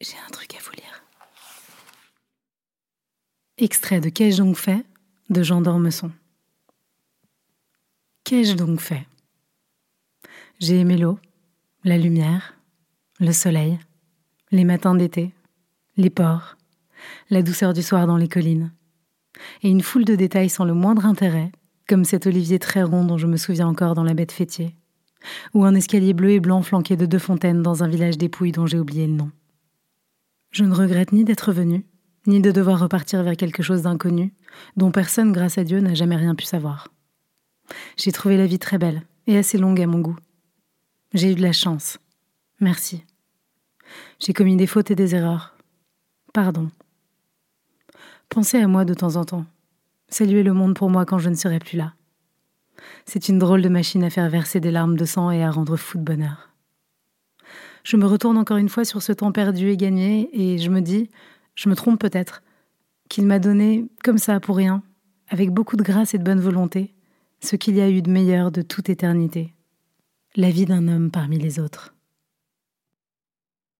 J'ai un truc à vous lire. Extrait de Qu'ai-je donc fait de Jean d'Ormesson. Qu'ai-je donc fait? J'ai aimé l'eau, la lumière, le soleil, les matins d'été, les ports, la douceur du soir dans les collines, et une foule de détails sans le moindre intérêt, comme cet olivier très rond dont je me souviens encore dans la baie de Fétier, ou un escalier bleu et blanc flanqué de deux fontaines dans un village dépouille dont j'ai oublié le nom. Je ne regrette ni d'être venu, ni de devoir repartir vers quelque chose d'inconnu, dont personne, grâce à Dieu, n'a jamais rien pu savoir. J'ai trouvé la vie très belle et assez longue à mon goût. J'ai eu de la chance. Merci. J'ai commis des fautes et des erreurs. Pardon. Pensez à moi de temps en temps. Saluez le monde pour moi quand je ne serai plus là. C'est une drôle de machine à faire verser des larmes de sang et à rendre fou de bonheur. Je me retourne encore une fois sur ce temps perdu et gagné, et je me dis, je me trompe peut-être, qu'il m'a donné, comme ça, pour rien, avec beaucoup de grâce et de bonne volonté, ce qu'il y a eu de meilleur de toute éternité, la vie d'un homme parmi les autres.